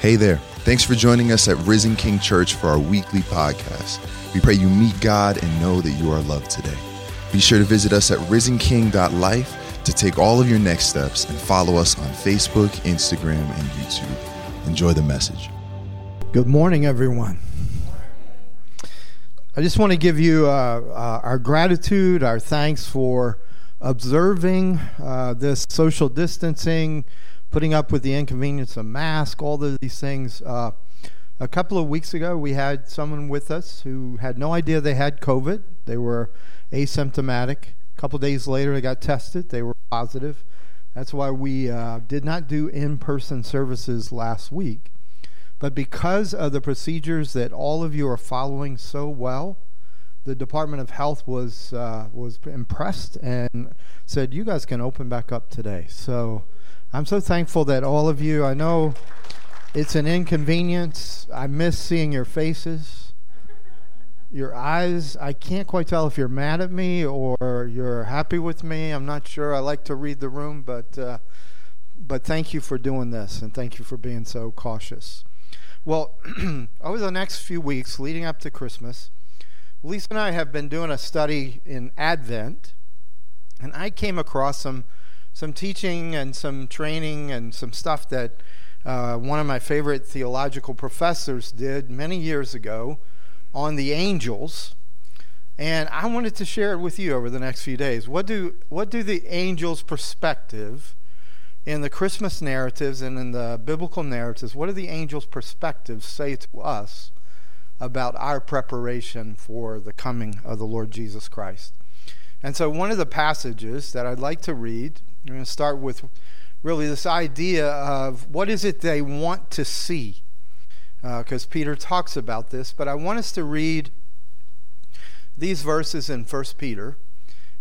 Hey there. Thanks for joining us at Risen King Church for our weekly podcast. We pray you meet God and know that you are loved today. Be sure to visit us at risenking.life to take all of your next steps and follow us on Facebook, Instagram, and YouTube. Enjoy the message. Good morning, everyone. I just want to give you uh, uh, our gratitude, our thanks for observing uh, this social distancing, putting up with the inconvenience of mask, all of these things. Uh, a couple of weeks ago, we had someone with us who had no idea they had COVID. They were asymptomatic. A couple days later, they got tested. They were positive. That's why we uh, did not do in person services last week. But because of the procedures that all of you are following so well, the Department of Health was uh, was impressed and said, "You guys can open back up today." So I'm so thankful that all of you. I know it's an inconvenience. I miss seeing your faces, your eyes. I can't quite tell if you're mad at me or you're happy with me. I'm not sure. I like to read the room, but uh, but thank you for doing this and thank you for being so cautious. Well, over the next few weeks leading up to Christmas Lisa and I have been doing a study in Advent, and I came across some some teaching and some training and some stuff that uh, one of my favorite theological professors did many years ago on the angels, and I wanted to share it with you over the next few days. What do what do the angels' perspective in the Christmas narratives and in the biblical narratives? What do the angels' perspectives say to us? about our preparation for the coming of the Lord Jesus Christ. And so, one of the passages that I'd like to read, I'm going to start with really this idea of what is it they want to see, because uh, Peter talks about this. But I want us to read these verses in 1 Peter,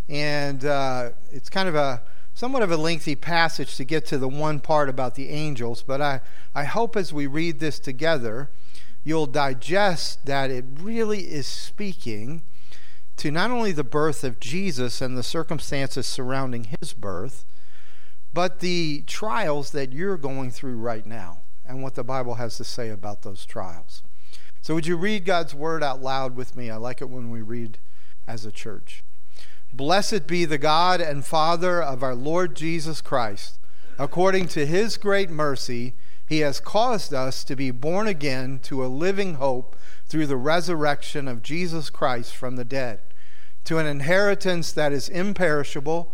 and uh, it's kind of a somewhat of a lengthy passage to get to the one part about the angels. But I, I hope as we read this together you'll digest that it really is speaking to not only the birth of Jesus and the circumstances surrounding his birth, but the trials that you're going through right now and what the Bible has to say about those trials. So, would you read God's word out loud with me? I like it when we read as a church. Blessed be the God and Father of our Lord Jesus Christ. According to his great mercy, he has caused us to be born again to a living hope through the resurrection of Jesus Christ from the dead, to an inheritance that is imperishable,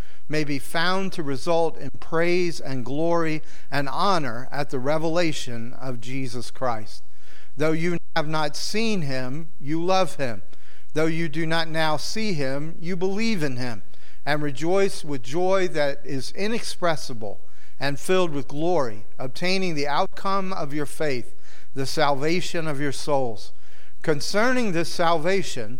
may be found to result in praise and glory and honor at the revelation of Jesus Christ. Though you have not seen him, you love him. Though you do not now see him, you believe in him and rejoice with joy that is inexpressible and filled with glory, obtaining the outcome of your faith the salvation of your souls. Concerning this salvation,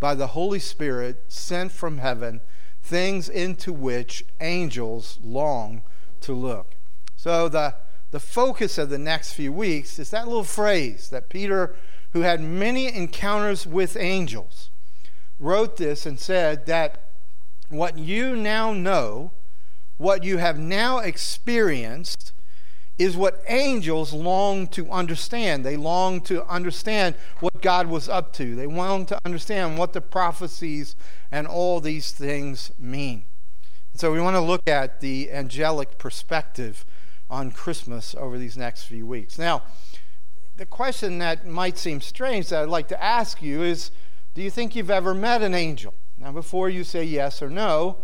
by the Holy Spirit sent from heaven, things into which angels long to look. So, the, the focus of the next few weeks is that little phrase that Peter, who had many encounters with angels, wrote this and said that what you now know, what you have now experienced, is what angels long to understand. They long to understand what God was up to, they long to understand what the prophecies and all these things mean. So, we want to look at the angelic perspective on Christmas over these next few weeks. Now, the question that might seem strange that I'd like to ask you is Do you think you've ever met an angel? Now, before you say yes or no,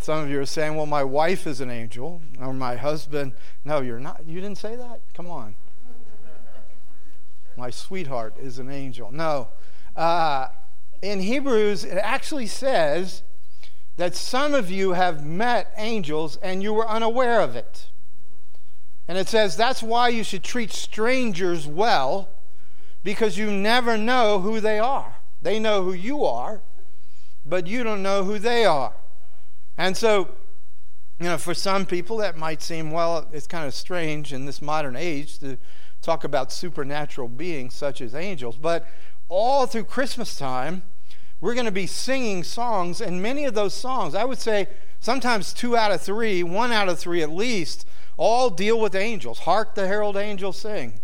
some of you are saying, Well, my wife is an angel, or my husband. No, you're not. You didn't say that? Come on. My sweetheart is an angel. No. Uh, in Hebrews, it actually says that some of you have met angels and you were unaware of it. And it says that's why you should treat strangers well because you never know who they are. They know who you are, but you don't know who they are. And so, you know, for some people that might seem, well, it's kind of strange in this modern age to talk about supernatural beings such as angels. But all through Christmas time, we're going to be singing songs, and many of those songs, I would say sometimes two out of three, one out of three at least, all deal with angels. Hark the herald angels sing.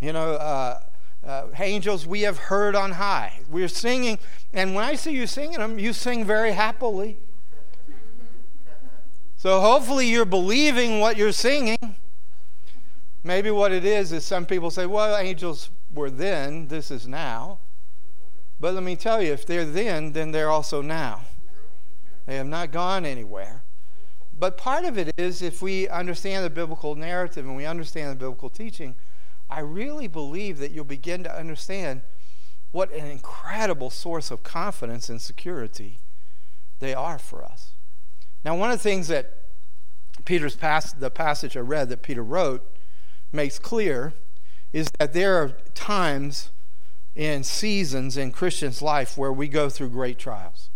You know, uh, uh, angels we have heard on high. We're singing, and when I see you singing them, you sing very happily. So hopefully you're believing what you're singing. Maybe what it is is some people say, well, angels were then, this is now. But let me tell you, if they're then, then they're also now. They have not gone anywhere. But part of it is if we understand the biblical narrative and we understand the biblical teaching, I really believe that you'll begin to understand what an incredible source of confidence and security they are for us. Now, one of the things that Peter's pass, the passage I read that Peter wrote makes clear is that there are times in seasons in Christians' life where we go through great trials.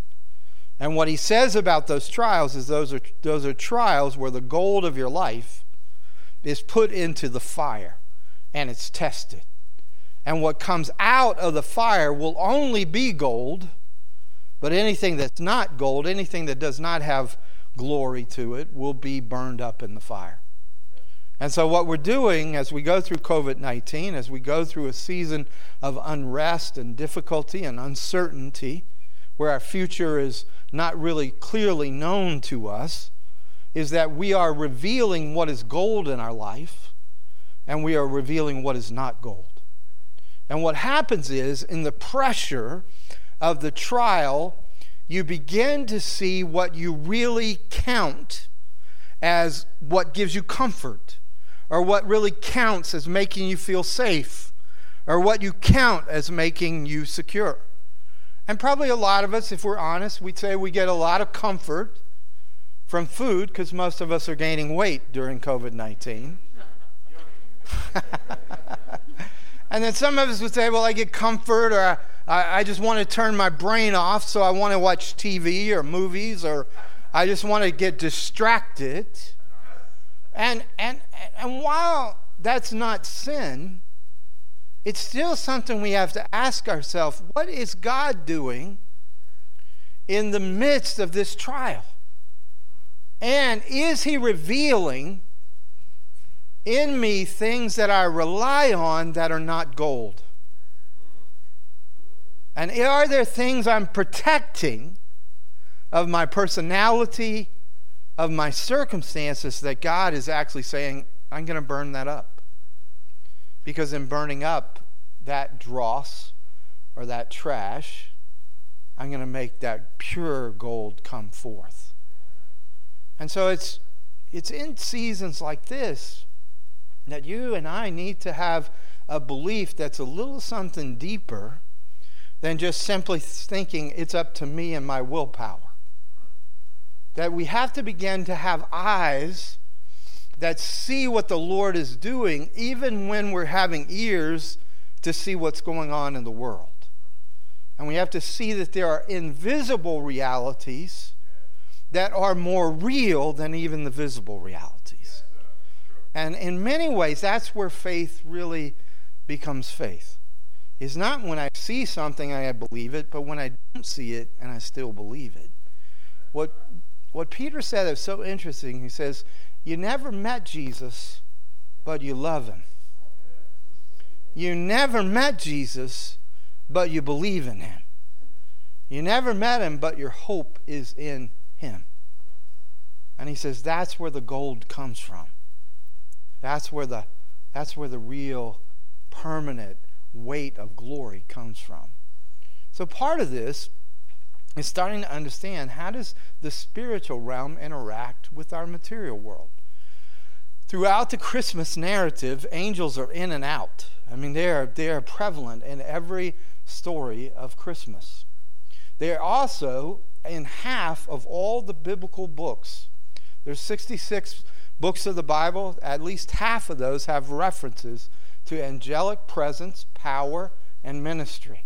And what he says about those trials is those are, those are trials where the gold of your life is put into the fire and it's tested. And what comes out of the fire will only be gold, but anything that's not gold, anything that does not have glory to it, will be burned up in the fire. And so, what we're doing as we go through COVID 19, as we go through a season of unrest and difficulty and uncertainty, where our future is not really clearly known to us, is that we are revealing what is gold in our life and we are revealing what is not gold. And what happens is, in the pressure of the trial, you begin to see what you really count as what gives you comfort, or what really counts as making you feel safe, or what you count as making you secure. And probably a lot of us, if we're honest, we'd say we get a lot of comfort from food because most of us are gaining weight during COVID 19. and then some of us would say, well, I get comfort or I, I just want to turn my brain off, so I want to watch TV or movies or I just want to get distracted. And, and, and while that's not sin, it's still something we have to ask ourselves what is God doing in the midst of this trial? And is He revealing in me things that I rely on that are not gold? And are there things I'm protecting of my personality, of my circumstances, that God is actually saying, I'm going to burn that up? Because in burning up that dross or that trash, I'm going to make that pure gold come forth. And so it's it's in seasons like this that you and I need to have a belief that's a little something deeper than just simply thinking it's up to me and my willpower. That we have to begin to have eyes that see what the Lord is doing, even when we're having ears to see what's going on in the world. And we have to see that there are invisible realities that are more real than even the visible realities. And in many ways, that's where faith really becomes faith. It's not when I see something and I believe it, but when I don't see it and I still believe it. What, what Peter said is so interesting. He says, you never met Jesus, but you love him. You never met Jesus, but you believe in him. You never met him, but your hope is in him. And he says that's where the gold comes from. That's where the that's where the real permanent weight of glory comes from. So part of this is starting to understand how does the spiritual realm interact with our material world. Throughout the Christmas narrative, angels are in and out. I mean, they are, they are prevalent in every story of Christmas. They are also in half of all the biblical books. There's 66 books of the Bible. At least half of those have references to angelic presence, power, and ministry.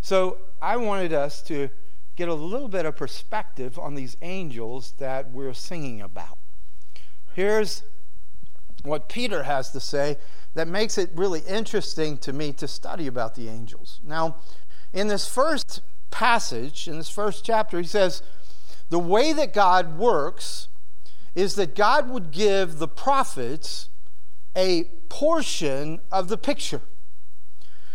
So I wanted us to get a little bit of perspective on these angels that we're singing about. Here's what Peter has to say that makes it really interesting to me to study about the angels. Now, in this first passage, in this first chapter, he says, The way that God works is that God would give the prophets a portion of the picture.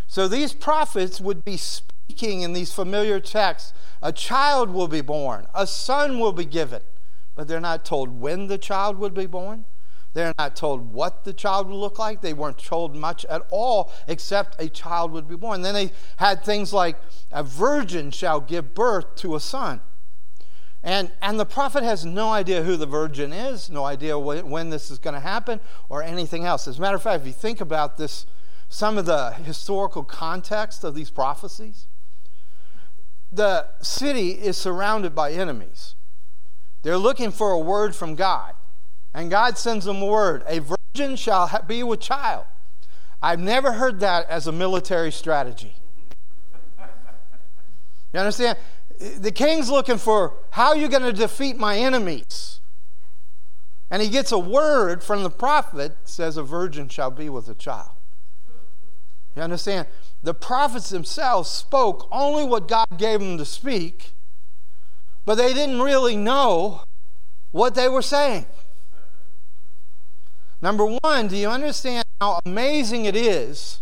So these prophets would be speaking in these familiar texts a child will be born, a son will be given, but they're not told when the child would be born. They're not told what the child would look like. They weren't told much at all except a child would be born. Then they had things like a virgin shall give birth to a son. And, and the prophet has no idea who the virgin is, no idea when this is going to happen, or anything else. As a matter of fact, if you think about this, some of the historical context of these prophecies, the city is surrounded by enemies. They're looking for a word from God. And God sends them a word A virgin shall be with child. I've never heard that as a military strategy. You understand? The king's looking for how are you going to defeat my enemies? And he gets a word from the prophet says a virgin shall be with a child. You understand? The prophets themselves spoke only what God gave them to speak, but they didn't really know what they were saying. Number one, do you understand how amazing it is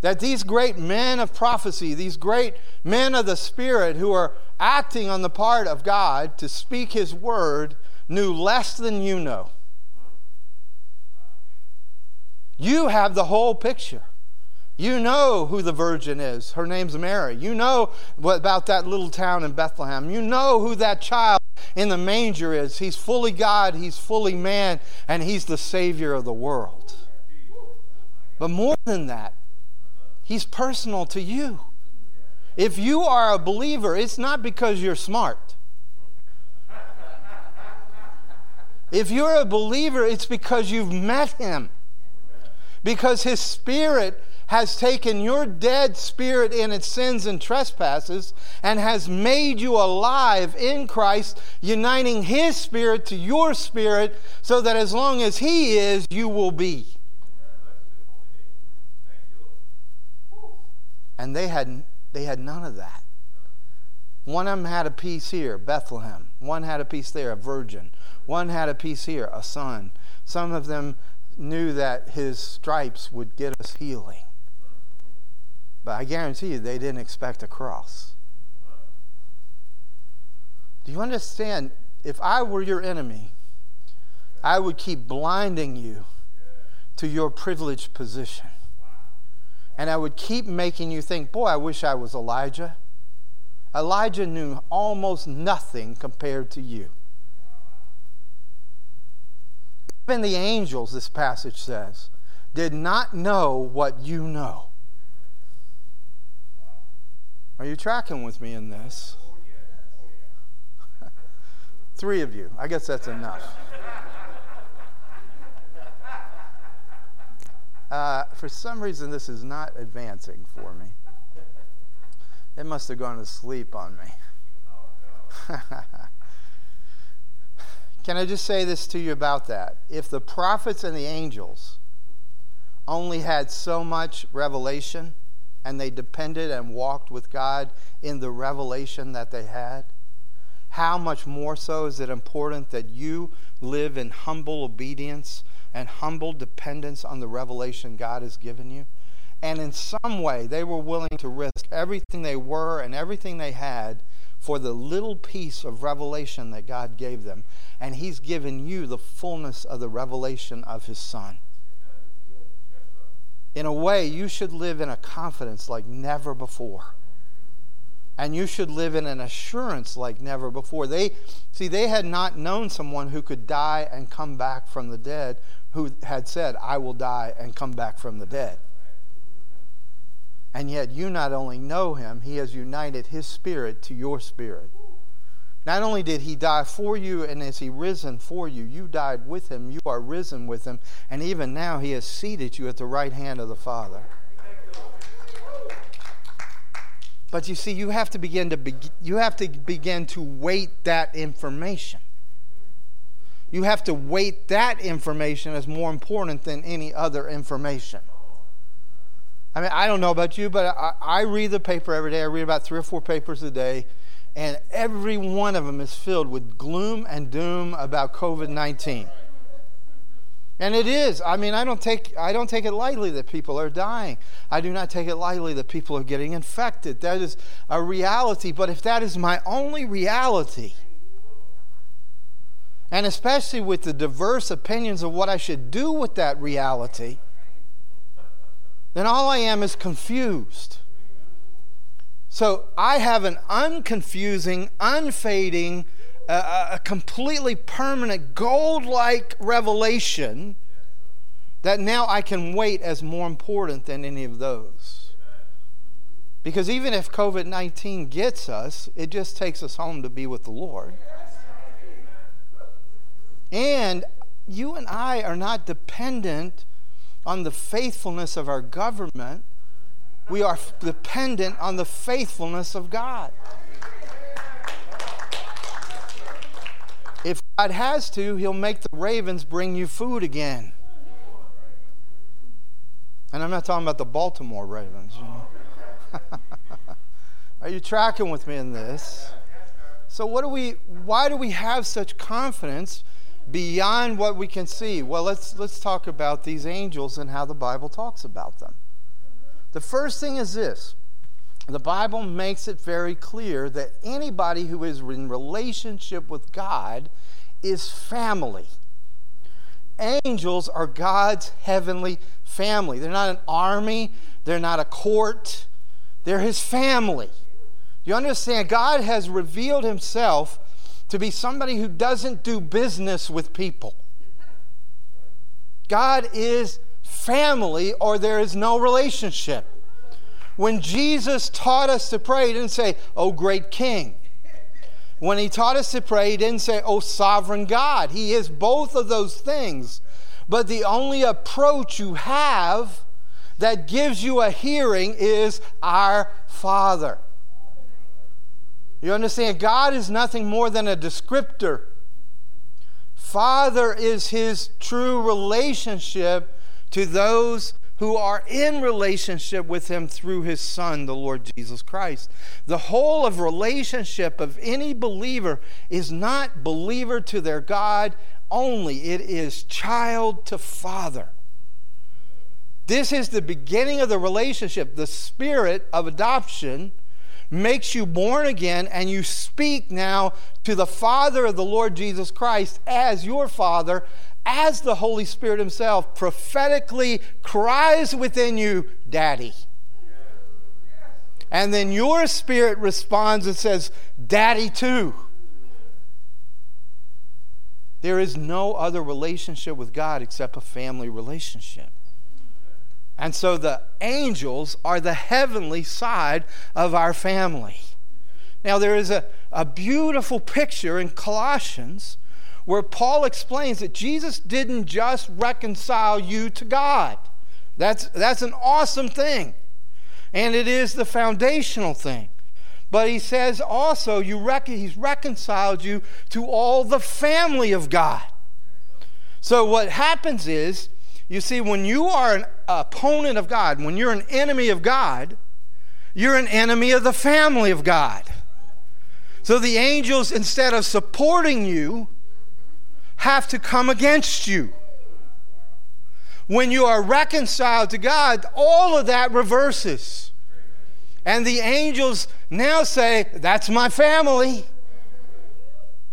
that these great men of prophecy, these great men of the Spirit who are acting on the part of God to speak His word, knew less than you know? You have the whole picture. You know who the virgin is. Her name's Mary. You know about that little town in Bethlehem. You know who that child in the manger is. He's fully God, he's fully man, and he's the Savior of the world. But more than that, he's personal to you. If you are a believer, it's not because you're smart. If you're a believer, it's because you've met him. Because his spirit has taken your dead spirit in its sins and trespasses and has made you alive in Christ, uniting His spirit to your spirit so that as long as He is, you will be. And they had, they had none of that. One of them had a piece here, Bethlehem. One had a piece there, a virgin. One had a piece here, a son. Some of them knew that his stripes would get us healing. But I guarantee you, they didn't expect a cross. Do you understand? If I were your enemy, I would keep blinding you to your privileged position. And I would keep making you think, boy, I wish I was Elijah. Elijah knew almost nothing compared to you. Even the angels, this passage says, did not know what you know. Are you tracking with me in this? Three of you. I guess that's enough. Uh, for some reason, this is not advancing for me. It must have gone to sleep on me. Can I just say this to you about that? If the prophets and the angels only had so much revelation, and they depended and walked with God in the revelation that they had, how much more so is it important that you live in humble obedience and humble dependence on the revelation God has given you? And in some way, they were willing to risk everything they were and everything they had for the little piece of revelation that God gave them. And He's given you the fullness of the revelation of His Son in a way, you should live in a confidence like never before. And you should live in an assurance like never before. They see they had not known someone who could die and come back from the dead, who had said, I will die and come back from the dead. And yet you not only know him, he has united his spirit to your spirit. Not only did he die for you, and is he risen for you, you died with him, you are risen with him, and even now he has seated you at the right hand of the Father. But you see, you have to begin to be, you have to begin to weight that information. You have to weight that information as more important than any other information. I mean, I don't know about you, but I, I read the paper every day. I read about three or four papers a day and every one of them is filled with gloom and doom about COVID 19. And it is. I mean, I don't take I don't take it lightly that people are dying. I do not take it lightly that people are getting infected. That is a reality. But if that is my only reality, and especially with the diverse opinions of what I should do with that reality, then all I am is confused. So I have an unconfusing, unfading, uh, a completely permanent, gold like revelation that now I can weight as more important than any of those. Because even if COVID 19 gets us, it just takes us home to be with the Lord. And you and I are not dependent on the faithfulness of our government we are dependent on the faithfulness of God. If God has to, He'll make the ravens bring you food again. And I'm not talking about the Baltimore Ravens. You know? Are you tracking with me in this? So, what do we? Why do we have such confidence beyond what we can see? Well, let's let's talk about these angels and how the Bible talks about them. The first thing is this the Bible makes it very clear that anybody who is in relationship with God is family. Angels are God's heavenly family. They're not an army, they're not a court, they're his family. You understand? God has revealed himself to be somebody who doesn't do business with people. God is family or there is no relationship. When Jesus taught us to pray, he didn't say, Oh, great King. When he taught us to pray, he didn't say, Oh, sovereign God. He is both of those things. But the only approach you have that gives you a hearing is our Father. You understand? God is nothing more than a descriptor. Father is his true relationship to those who are in relationship with him through his son the lord jesus christ. The whole of relationship of any believer is not believer to their god only. It is child to father. This is the beginning of the relationship. The spirit of adoption makes you born again and you speak now to the father of the lord jesus christ as your father as the Holy Spirit Himself prophetically cries within you, Daddy. And then your spirit responds and says, Daddy, too. There is no other relationship with God except a family relationship. And so the angels are the heavenly side of our family. Now, there is a, a beautiful picture in Colossians where Paul explains that Jesus didn't just reconcile you to God. That's, that's an awesome thing. And it is the foundational thing. But he says also, you rec- he's reconciled you to all the family of God. So what happens is, you see, when you are an opponent of God, when you're an enemy of God, you're an enemy of the family of God. So the angels, instead of supporting you, have to come against you. When you are reconciled to God, all of that reverses. And the angels now say, That's my family.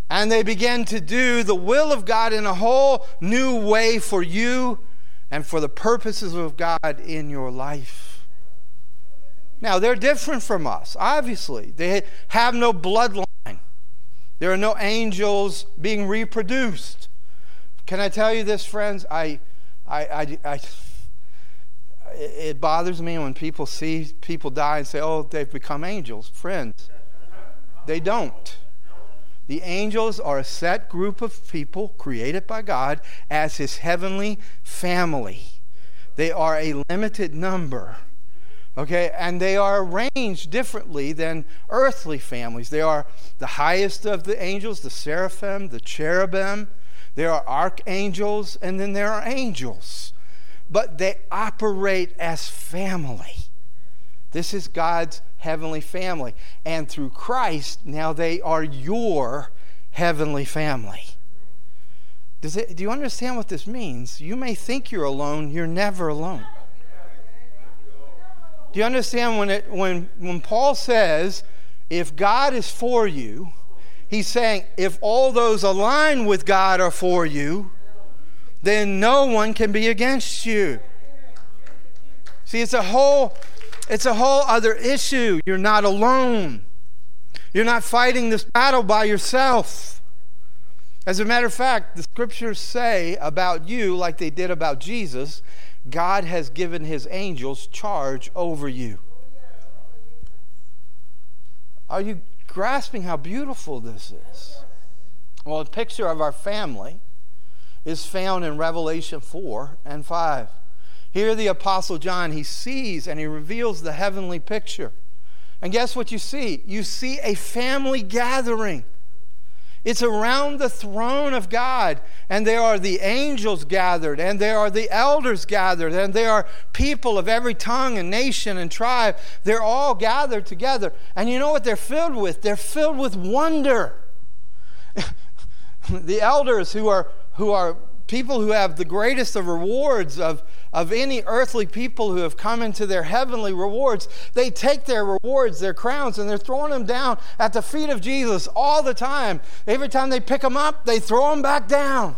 And they begin to do the will of God in a whole new way for you and for the purposes of God in your life. Now, they're different from us, obviously. They have no bloodline, there are no angels being reproduced. Can I tell you this, friends? I, I, I, I it bothers me when people see people die and say, oh, they've become angels. Friends, they don't. The angels are a set group of people created by God as His heavenly family. They are a limited number. Okay, and they are arranged differently than earthly families. They are the highest of the angels, the seraphim, the cherubim. There are archangels, and then there are angels. But they operate as family. This is God's heavenly family. And through Christ, now they are your heavenly family. Does it, do you understand what this means? You may think you're alone, you're never alone. Do you understand when, it, when, when Paul says, if God is for you, he's saying, if all those aligned with God are for you, then no one can be against you. See, it's a whole it's a whole other issue. You're not alone. You're not fighting this battle by yourself. As a matter of fact, the scriptures say about you, like they did about Jesus, God has given his angels charge over you. Are you grasping how beautiful this is? Well, a picture of our family is found in Revelation 4 and 5. Here, the Apostle John, he sees and he reveals the heavenly picture. And guess what you see? You see a family gathering. It's around the throne of God, and there are the angels gathered, and there are the elders gathered, and there are people of every tongue and nation and tribe. They're all gathered together. And you know what they're filled with? They're filled with wonder. the elders who are, who are people who have the greatest of rewards of, of any earthly people who have come into their heavenly rewards, they take their rewards, their crowns, and they're throwing them down at the feet of Jesus all the time. Every time they pick them up, they throw them back down.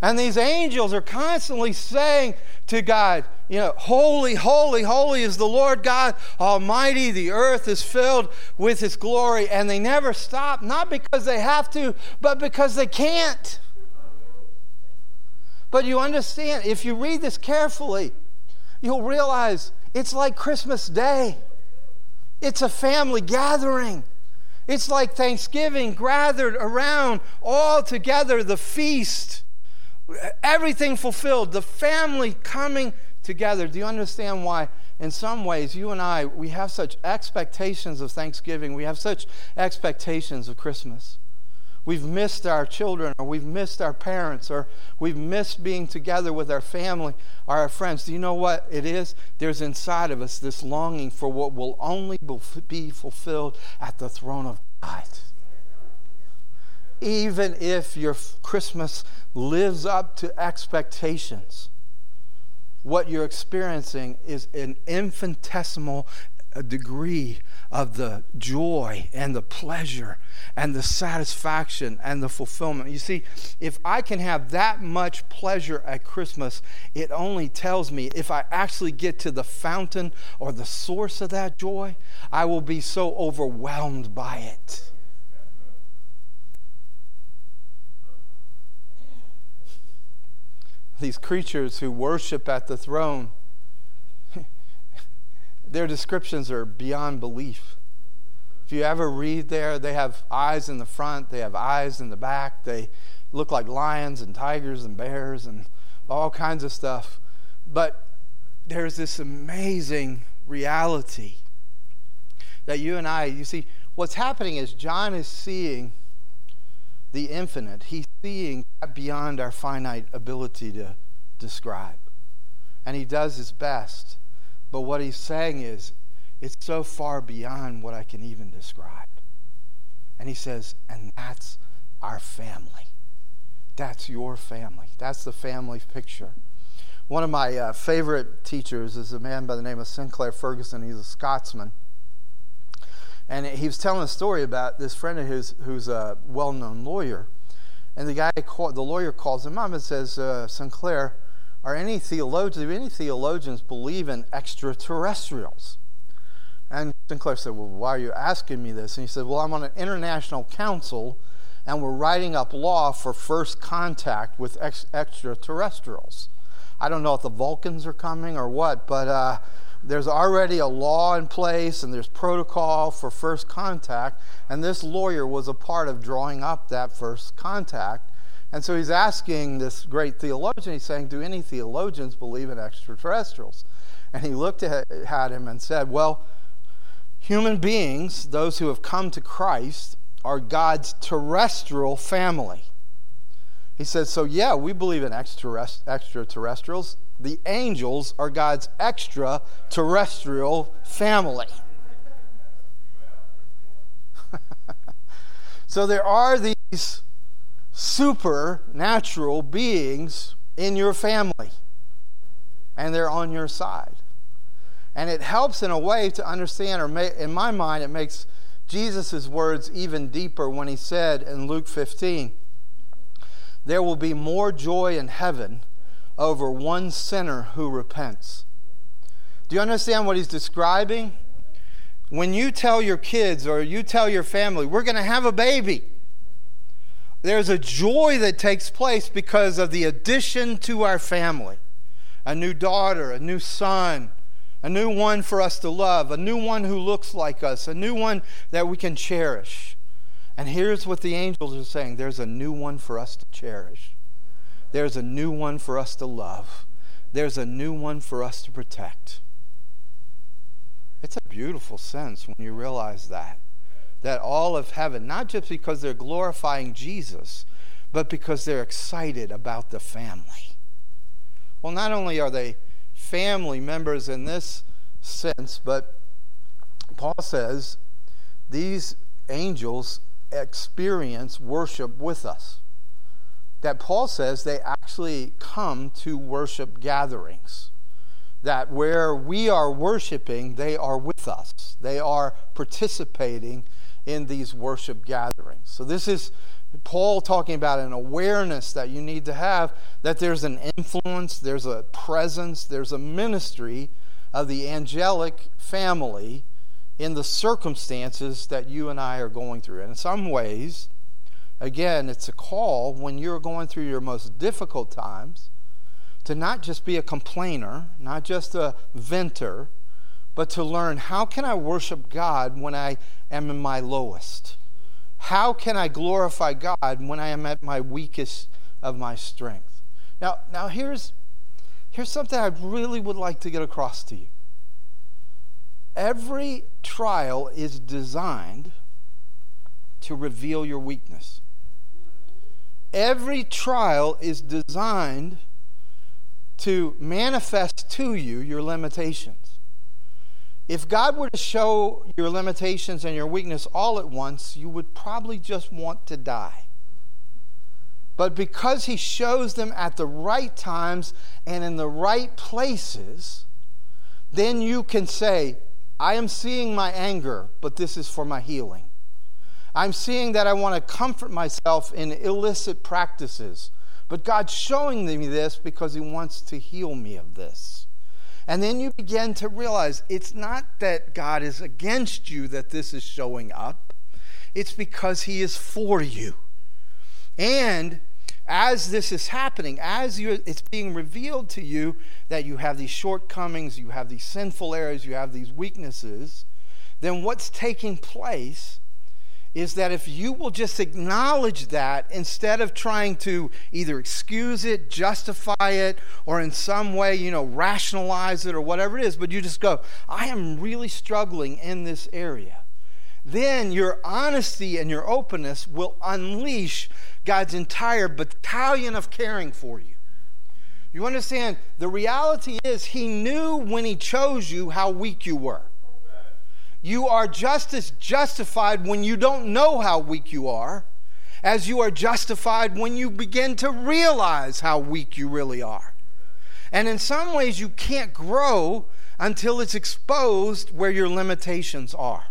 And these angels are constantly saying to God, you know, holy, holy, holy is the Lord God Almighty. The earth is filled with His glory. And they never stop, not because they have to, but because they can't. But you understand, if you read this carefully, you'll realize it's like Christmas Day. It's a family gathering. It's like Thanksgiving gathered around all together, the feast, everything fulfilled, the family coming together. Do you understand why? In some ways, you and I, we have such expectations of Thanksgiving, we have such expectations of Christmas we've missed our children or we've missed our parents or we've missed being together with our family or our friends. Do you know what it is? There's inside of us this longing for what will only be fulfilled at the throne of God. Even if your Christmas lives up to expectations, what you're experiencing is an infinitesimal degree of the joy and the pleasure and the satisfaction and the fulfillment. You see, if I can have that much pleasure at Christmas, it only tells me if I actually get to the fountain or the source of that joy, I will be so overwhelmed by it. These creatures who worship at the throne their descriptions are beyond belief. If you ever read there, they have eyes in the front, they have eyes in the back, they look like lions and tigers and bears and all kinds of stuff. But there's this amazing reality that you and I, you see, what's happening is John is seeing the infinite. He's seeing beyond our finite ability to describe. And he does his best but what he's saying is, it's so far beyond what I can even describe. And he says, and that's our family. That's your family. That's the family picture. One of my uh, favorite teachers is a man by the name of Sinclair Ferguson. He's a Scotsman. And he was telling a story about this friend of his who's a well known lawyer. And the guy, the lawyer calls him up and says, uh, Sinclair, are any theologians, do any theologians believe in extraterrestrials? And Sinclair said, Well, why are you asking me this? And he said, Well, I'm on an international council and we're writing up law for first contact with ex- extraterrestrials. I don't know if the Vulcans are coming or what, but uh, there's already a law in place and there's protocol for first contact. And this lawyer was a part of drawing up that first contact. And so he's asking this great theologian, he's saying, Do any theologians believe in extraterrestrials? And he looked at, him and said, Well, human beings, those who have come to Christ, are God's terrestrial family. He says, So, yeah, we believe in extraterrestrials. The angels are God's extraterrestrial family. so, there are these supernatural beings in your family, and they're on your side. And it helps in a way to understand, or in my mind, it makes Jesus' words even deeper when he said in Luke 15, There will be more joy in heaven over one sinner who repents. Do you understand what he's describing? When you tell your kids or you tell your family, we're going to have a baby, there's a joy that takes place because of the addition to our family. A new daughter, a new son, a new one for us to love, a new one who looks like us, a new one that we can cherish. And here's what the angels are saying. There's a new one for us to cherish, there's a new one for us to love, there's a new one for us to protect. It's a beautiful sense when you realize that that all of heaven, not just because they're glorifying Jesus, but because they're excited about the family. Well, not only are they family members in this sense, but Paul says these angels experience worship with us. That Paul says they actually come to worship gatherings. That where we are worshiping, they are with us. They are participating in these worship gatherings. So, this is Paul talking about an awareness that you need to have that there's an influence, there's a presence, there's a ministry of the angelic family in the circumstances that you and I are going through. And in some ways, again, it's a call when you're going through your most difficult times to not just be a complainer, not just a venter, but to learn how can I worship God when I am in my lowest? How can I glorify God when I am at my weakest of my strength? Now, now here's, here's something I really would like to get across to you. Every trial is designed to reveal your weakness. Every trial is designed to manifest to you your limitations. If God were to show your limitations and your weakness all at once, you would probably just want to die. But because He shows them at the right times and in the right places, then you can say, I am seeing my anger, but this is for my healing. I'm seeing that I want to comfort myself in illicit practices, but God's showing me this because He wants to heal me of this. And then you begin to realize it's not that God is against you that this is showing up, it's because He is for you. And as this is happening, as it's being revealed to you that you have these shortcomings, you have these sinful areas, you have these weaknesses, then what's taking place is that if you will just acknowledge that instead of trying to either excuse it, justify it, or in some way, you know, rationalize it or whatever it is, but you just go, I am really struggling in this area. Then your honesty and your openness will unleash God's entire battalion of caring for you. You understand? The reality is, He knew when He chose you how weak you were. You are just as justified when you don't know how weak you are as you are justified when you begin to realize how weak you really are. And in some ways, you can't grow until it's exposed where your limitations are.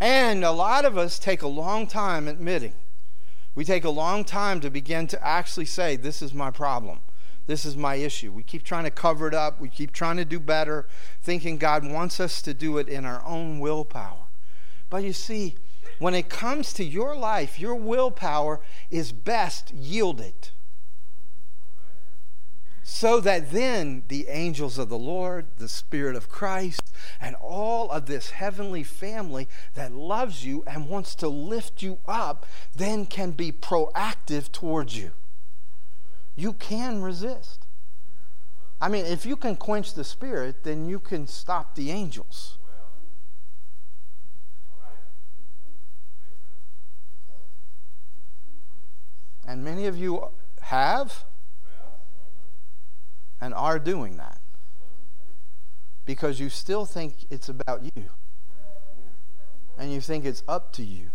And a lot of us take a long time admitting. We take a long time to begin to actually say, This is my problem. This is my issue. We keep trying to cover it up. We keep trying to do better, thinking God wants us to do it in our own willpower. But you see, when it comes to your life, your willpower is best yielded. So that then the angels of the Lord, the Spirit of Christ, and all of this heavenly family that loves you and wants to lift you up then can be proactive towards you you can resist. I mean, if you can quench the spirit, then you can stop the angels. And many of you have and are doing that because you still think it's about you and you think it's up to you.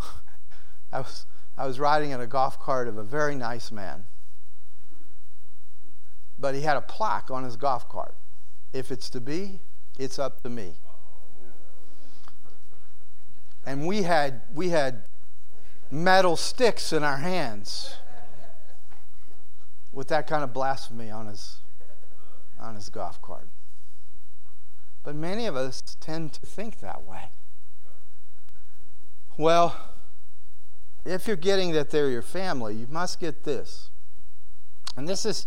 I was I was riding in a golf cart of a very nice man. But he had a plaque on his golf cart. If it's to be, it's up to me. And we had we had metal sticks in our hands with that kind of blasphemy on his on his golf cart. But many of us tend to think that way. Well, if you're getting that they're your family, you must get this. And this is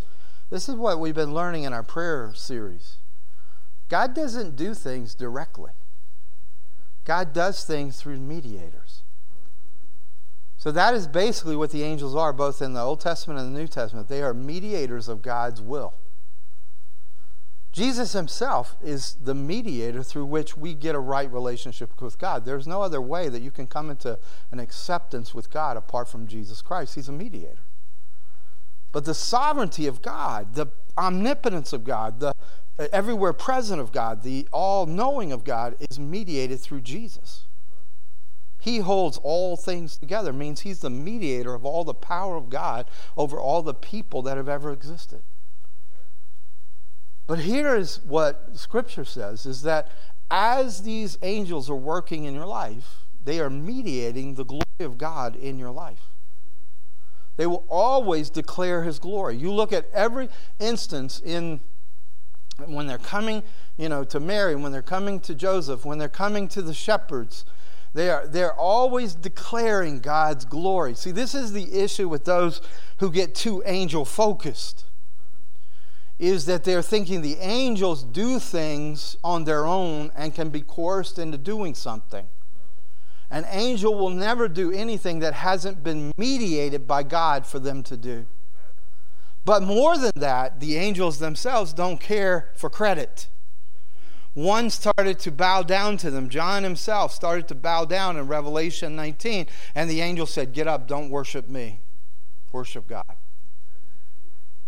this is what we've been learning in our prayer series. God doesn't do things directly. God does things through mediators. So that is basically what the angels are, both in the Old Testament and the New Testament. They are mediators of God's will. Jesus himself is the mediator through which we get a right relationship with God. There's no other way that you can come into an acceptance with God apart from Jesus Christ. He's a mediator. But the sovereignty of God, the omnipotence of God, the uh, everywhere present of God, the all knowing of God is mediated through Jesus. He holds all things together, means he's the mediator of all the power of God over all the people that have ever existed. But here is what Scripture says is that as these angels are working in your life, they are mediating the glory of God in your life. They will always declare his glory. You look at every instance in when they're coming, you know, to Mary, when they're coming to Joseph, when they're coming to the shepherds, they are they're always declaring God's glory. See, this is the issue with those who get too angel focused is that they're thinking the angels do things on their own and can be coerced into doing something. An angel will never do anything that hasn't been mediated by God for them to do. But more than that, the angels themselves don't care for credit. One started to bow down to them. John himself started to bow down in Revelation 19, and the angel said, Get up, don't worship me, worship God.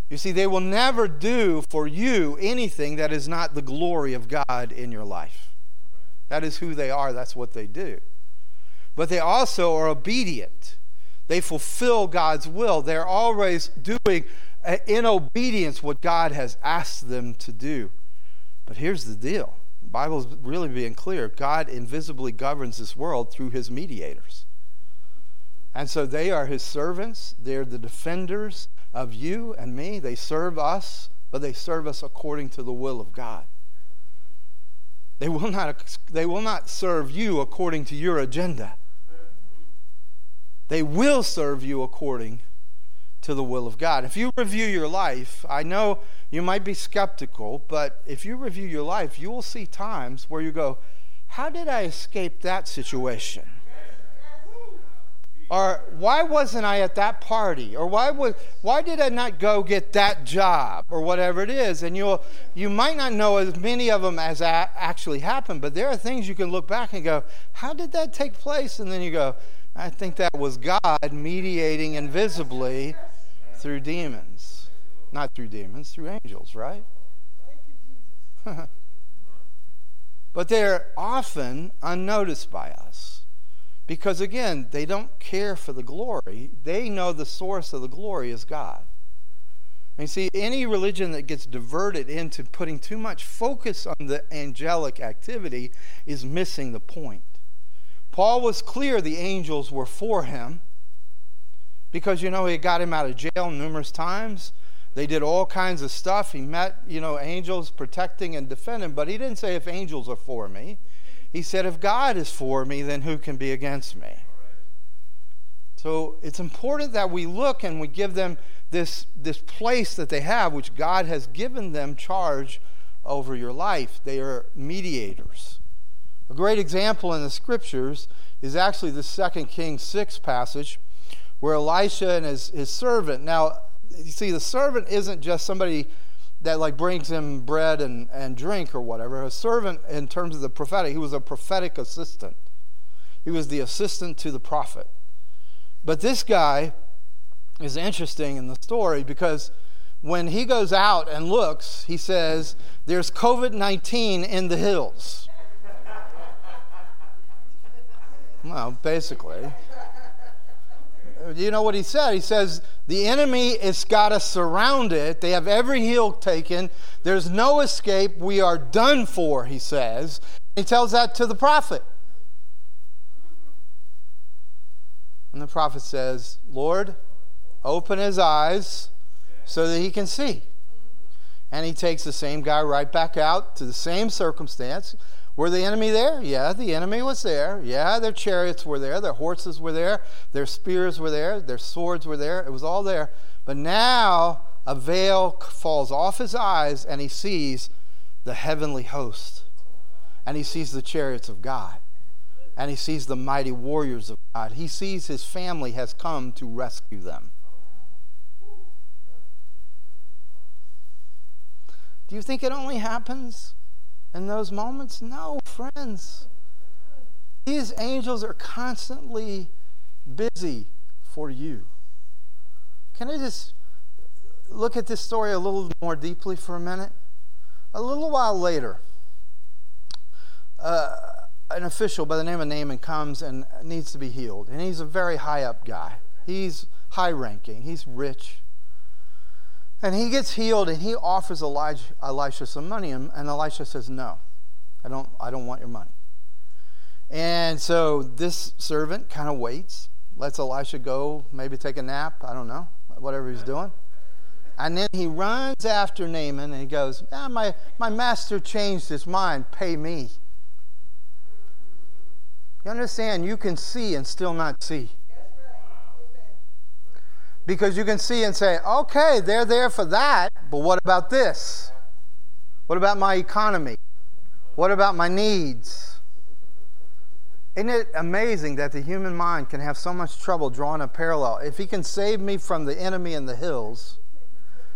You see, they will never do for you anything that is not the glory of God in your life. That is who they are, that's what they do. But they also are obedient. They fulfill God's will. They're always doing uh, in obedience what God has asked them to do. But here's the deal the Bible is really being clear God invisibly governs this world through his mediators. And so they are his servants, they're the defenders of you and me. They serve us, but they serve us according to the will of God. They will not, they will not serve you according to your agenda. They will serve you according to the will of God. If you review your life, I know you might be skeptical, but if you review your life, you will see times where you go, How did I escape that situation? Or why wasn't I at that party? Or why, was, why did I not go get that job? Or whatever it is. And you'll, you might not know as many of them as actually happened, but there are things you can look back and go, how did that take place? And then you go, I think that was God mediating invisibly through demons. Not through demons, through angels, right? but they're often unnoticed by us. Because again, they don't care for the glory. They know the source of the glory is God. And see, any religion that gets diverted into putting too much focus on the angelic activity is missing the point. Paul was clear the angels were for him because, you know, he got him out of jail numerous times. They did all kinds of stuff. He met, you know, angels protecting and defending, but he didn't say if angels are for me. He said if God is for me, then who can be against me? So it's important that we look and we give them this, this place that they have, which God has given them charge over your life. They are mediators. A great example in the scriptures is actually the Second Kings 6 passage where Elisha and his, his servant. Now, you see, the servant isn't just somebody that like brings him bread and, and drink or whatever. A servant, in terms of the prophetic, he was a prophetic assistant. He was the assistant to the prophet. But this guy is interesting in the story because when he goes out and looks, he says, There's COVID 19 in the hills. well, basically. You know what he said? He says, The enemy has got us surrounded. They have every hill taken. There's no escape. We are done for, he says. He tells that to the prophet. And the prophet says, Lord, open his eyes so that he can see. And he takes the same guy right back out to the same circumstance. Were the enemy there? Yeah, the enemy was there. Yeah, their chariots were there, their horses were there, their spears were there, their swords were there. It was all there. But now a veil falls off his eyes and he sees the heavenly host. And he sees the chariots of God. And he sees the mighty warriors of God. He sees his family has come to rescue them. Do you think it only happens in those moments? No, friends. These angels are constantly busy for you. Can I just look at this story a little more deeply for a minute? A little while later, uh, an official by the name of Naaman comes and needs to be healed. And he's a very high up guy. He's high ranking, he's rich. And he gets healed and he offers Elijah, Elisha some money. And, and Elisha says, No, I don't, I don't want your money. And so this servant kind of waits, lets Elisha go, maybe take a nap, I don't know, whatever he's doing. And then he runs after Naaman and he goes, ah, my, my master changed his mind, pay me. You understand? You can see and still not see. Because you can see and say, okay, they're there for that, but what about this? What about my economy? What about my needs? Isn't it amazing that the human mind can have so much trouble drawing a parallel? If he can save me from the enemy in the hills,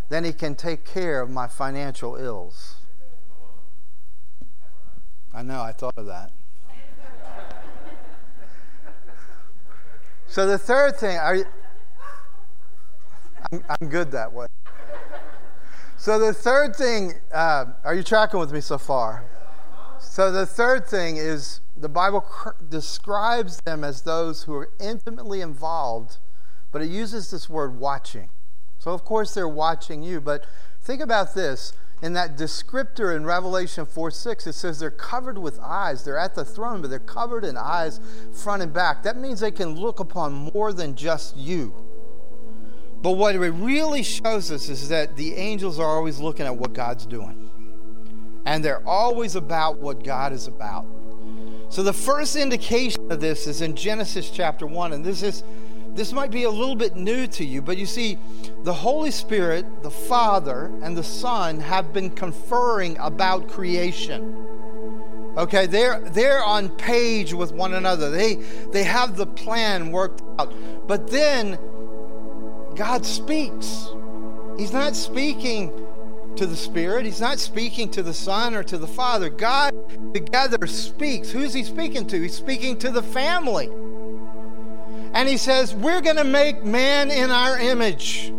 then he can take care of my financial ills. I know, I thought of that. so the third thing, are I'm, I'm good that way. So the third thing, uh, are you tracking with me so far? So the third thing is the Bible cr- describes them as those who are intimately involved, but it uses this word watching. So of course they're watching you, but think about this. In that descriptor in Revelation 4 6, it says they're covered with eyes. They're at the throne, but they're covered in eyes front and back. That means they can look upon more than just you. But what it really shows us is that the angels are always looking at what God's doing. And they're always about what God is about. So the first indication of this is in Genesis chapter 1 and this is this might be a little bit new to you, but you see the Holy Spirit, the Father and the Son have been conferring about creation. Okay, they're they're on page with one another. They they have the plan worked out. But then God speaks. He's not speaking to the Spirit, He's not speaking to the Son or to the Father. God together speaks. Who's He speaking to? He's speaking to the family. And He says, We're going to make man in our image.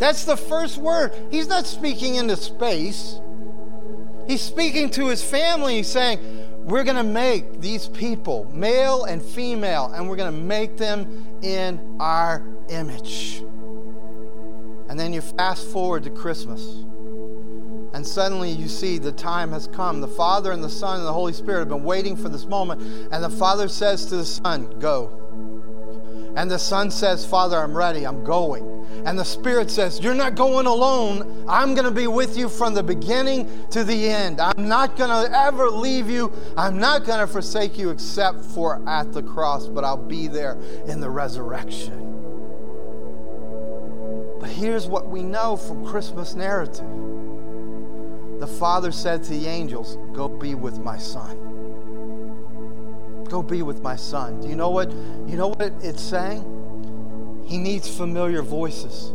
That's the first word. He's not speaking into space. He's speaking to his family. He's saying, We're going to make these people, male and female, and we're going to make them in our image. And then you fast forward to Christmas. And suddenly you see the time has come. The Father and the Son and the Holy Spirit have been waiting for this moment. And the Father says to the Son, Go. And the Son says, Father, I'm ready, I'm going. And the Spirit says, You're not going alone. I'm going to be with you from the beginning to the end. I'm not going to ever leave you. I'm not going to forsake you except for at the cross, but I'll be there in the resurrection. But here's what we know from Christmas narrative the Father said to the angels, Go be with my Son. Go be with my son. Do you know what you know what it's saying? He needs familiar voices.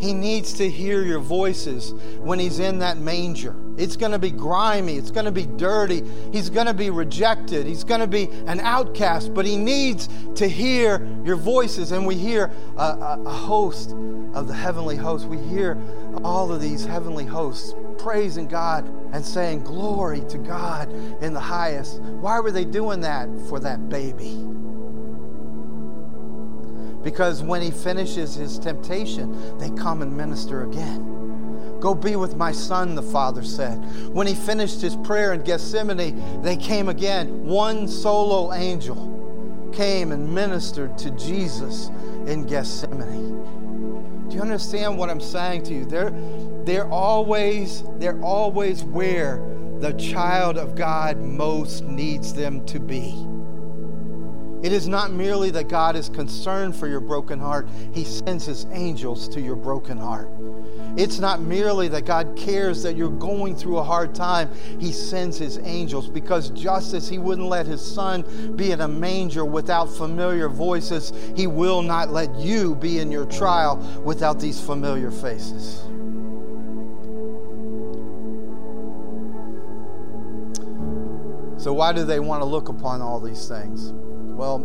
He needs to hear your voices when he's in that manger. It's going to be grimy. It's going to be dirty. He's going to be rejected. He's going to be an outcast, but he needs to hear your voices. And we hear a, a, a host of the heavenly hosts. We hear all of these heavenly hosts praising God and saying, Glory to God in the highest. Why were they doing that? For that baby. Because when he finishes his temptation, they come and minister again. Go be with my son, the father said. When he finished his prayer in Gethsemane, they came again. One solo angel came and ministered to Jesus in Gethsemane. Do you understand what I'm saying to you? They're, they're always, they're always where the child of God most needs them to be. It is not merely that God is concerned for your broken heart, He sends His angels to your broken heart. It's not merely that God cares that you're going through a hard time, He sends His angels because just as He wouldn't let His Son be in a manger without familiar voices, He will not let you be in your trial without these familiar faces. So, why do they want to look upon all these things? Well,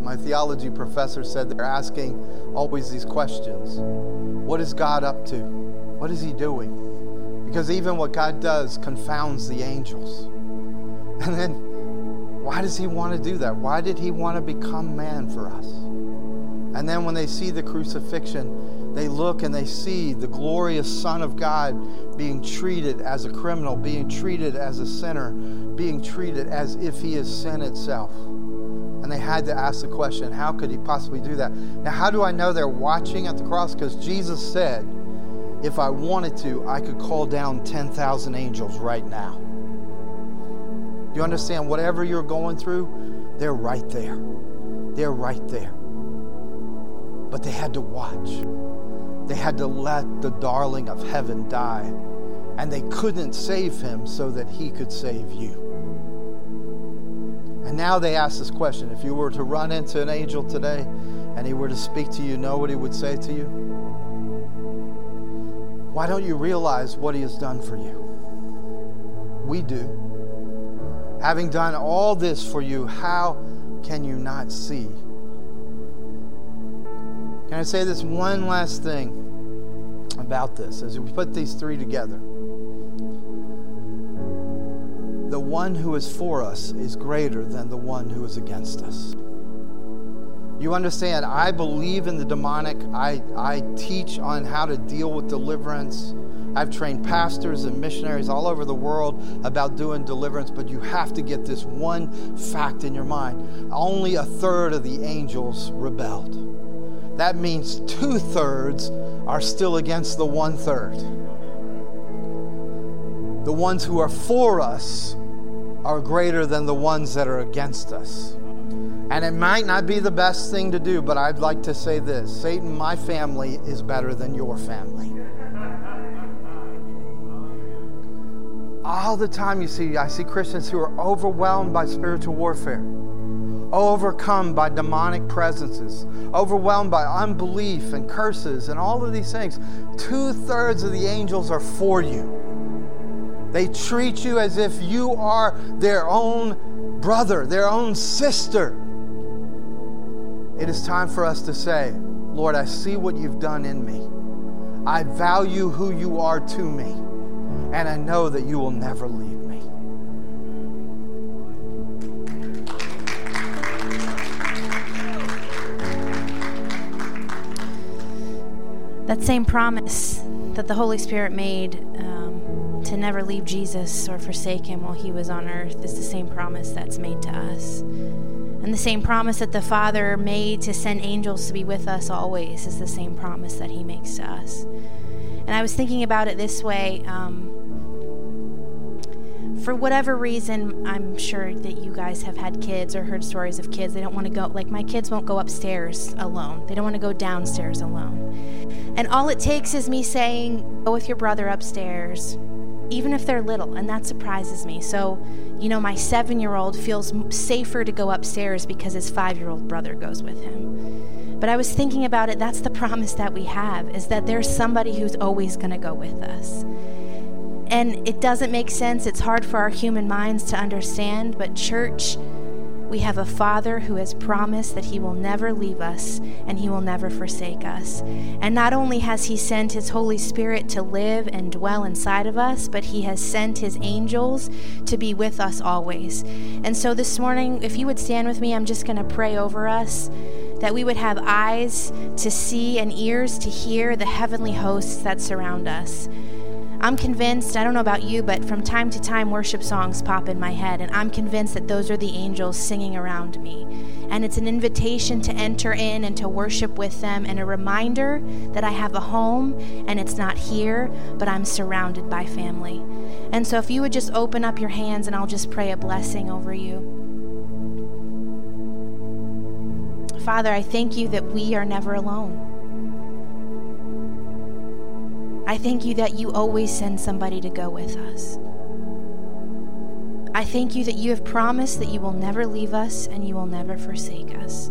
my theology professor said they're asking always these questions What is God up to? What is He doing? Because even what God does confounds the angels. And then, why does He want to do that? Why did He want to become man for us? And then, when they see the crucifixion, they look and they see the glorious Son of God being treated as a criminal, being treated as a sinner, being treated as if He is sin itself. And they had to ask the question, how could he possibly do that? Now, how do I know they're watching at the cross? Because Jesus said, if I wanted to, I could call down 10,000 angels right now. You understand? Whatever you're going through, they're right there. They're right there. But they had to watch. They had to let the darling of heaven die. And they couldn't save him so that he could save you. And now they ask this question if you were to run into an angel today and he were to speak to you, know what he would say to you? Why don't you realize what he has done for you? We do. Having done all this for you, how can you not see? Can I say this one last thing about this as we put these three together? One who is for us is greater than the one who is against us. You understand, I believe in the demonic. I, I teach on how to deal with deliverance. I've trained pastors and missionaries all over the world about doing deliverance, but you have to get this one fact in your mind. Only a third of the angels rebelled. That means two thirds are still against the one third. The ones who are for us are greater than the ones that are against us. And it might not be the best thing to do, but I'd like to say this Satan, my family is better than your family. All the time you see, I see Christians who are overwhelmed by spiritual warfare, overcome by demonic presences, overwhelmed by unbelief and curses and all of these things. Two thirds of the angels are for you. They treat you as if you are their own brother, their own sister. It is time for us to say, Lord, I see what you've done in me. I value who you are to me, and I know that you will never leave me. That same promise that the Holy Spirit made um, to never leave Jesus or forsake him while he was on earth is the same promise that's made to us. And the same promise that the Father made to send angels to be with us always is the same promise that He makes to us. And I was thinking about it this way. Um, for whatever reason, I'm sure that you guys have had kids or heard stories of kids. They don't want to go, like, my kids won't go upstairs alone. They don't want to go downstairs alone. And all it takes is me saying, go with your brother upstairs, even if they're little. And that surprises me. So, you know, my seven year old feels safer to go upstairs because his five year old brother goes with him. But I was thinking about it, that's the promise that we have, is that there's somebody who's always going to go with us. And it doesn't make sense. It's hard for our human minds to understand. But, church, we have a Father who has promised that He will never leave us and He will never forsake us. And not only has He sent His Holy Spirit to live and dwell inside of us, but He has sent His angels to be with us always. And so this morning, if you would stand with me, I'm just going to pray over us that we would have eyes to see and ears to hear the heavenly hosts that surround us. I'm convinced, I don't know about you, but from time to time worship songs pop in my head, and I'm convinced that those are the angels singing around me. And it's an invitation to enter in and to worship with them, and a reminder that I have a home and it's not here, but I'm surrounded by family. And so if you would just open up your hands and I'll just pray a blessing over you. Father, I thank you that we are never alone. I thank you that you always send somebody to go with us. I thank you that you have promised that you will never leave us and you will never forsake us.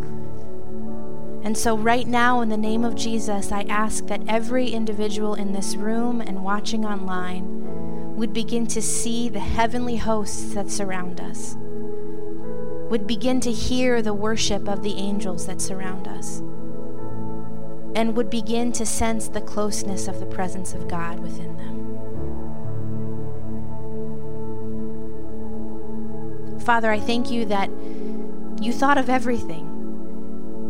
And so, right now, in the name of Jesus, I ask that every individual in this room and watching online would begin to see the heavenly hosts that surround us, would begin to hear the worship of the angels that surround us and would begin to sense the closeness of the presence of God within them. Father, I thank you that you thought of everything.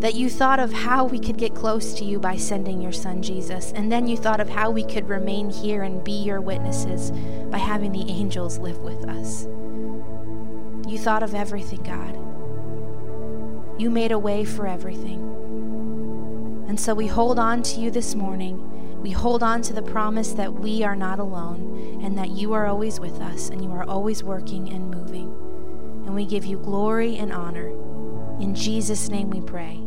That you thought of how we could get close to you by sending your son Jesus. And then you thought of how we could remain here and be your witnesses by having the angels live with us. You thought of everything, God. You made a way for everything. And so we hold on to you this morning. We hold on to the promise that we are not alone and that you are always with us and you are always working and moving. And we give you glory and honor. In Jesus' name we pray.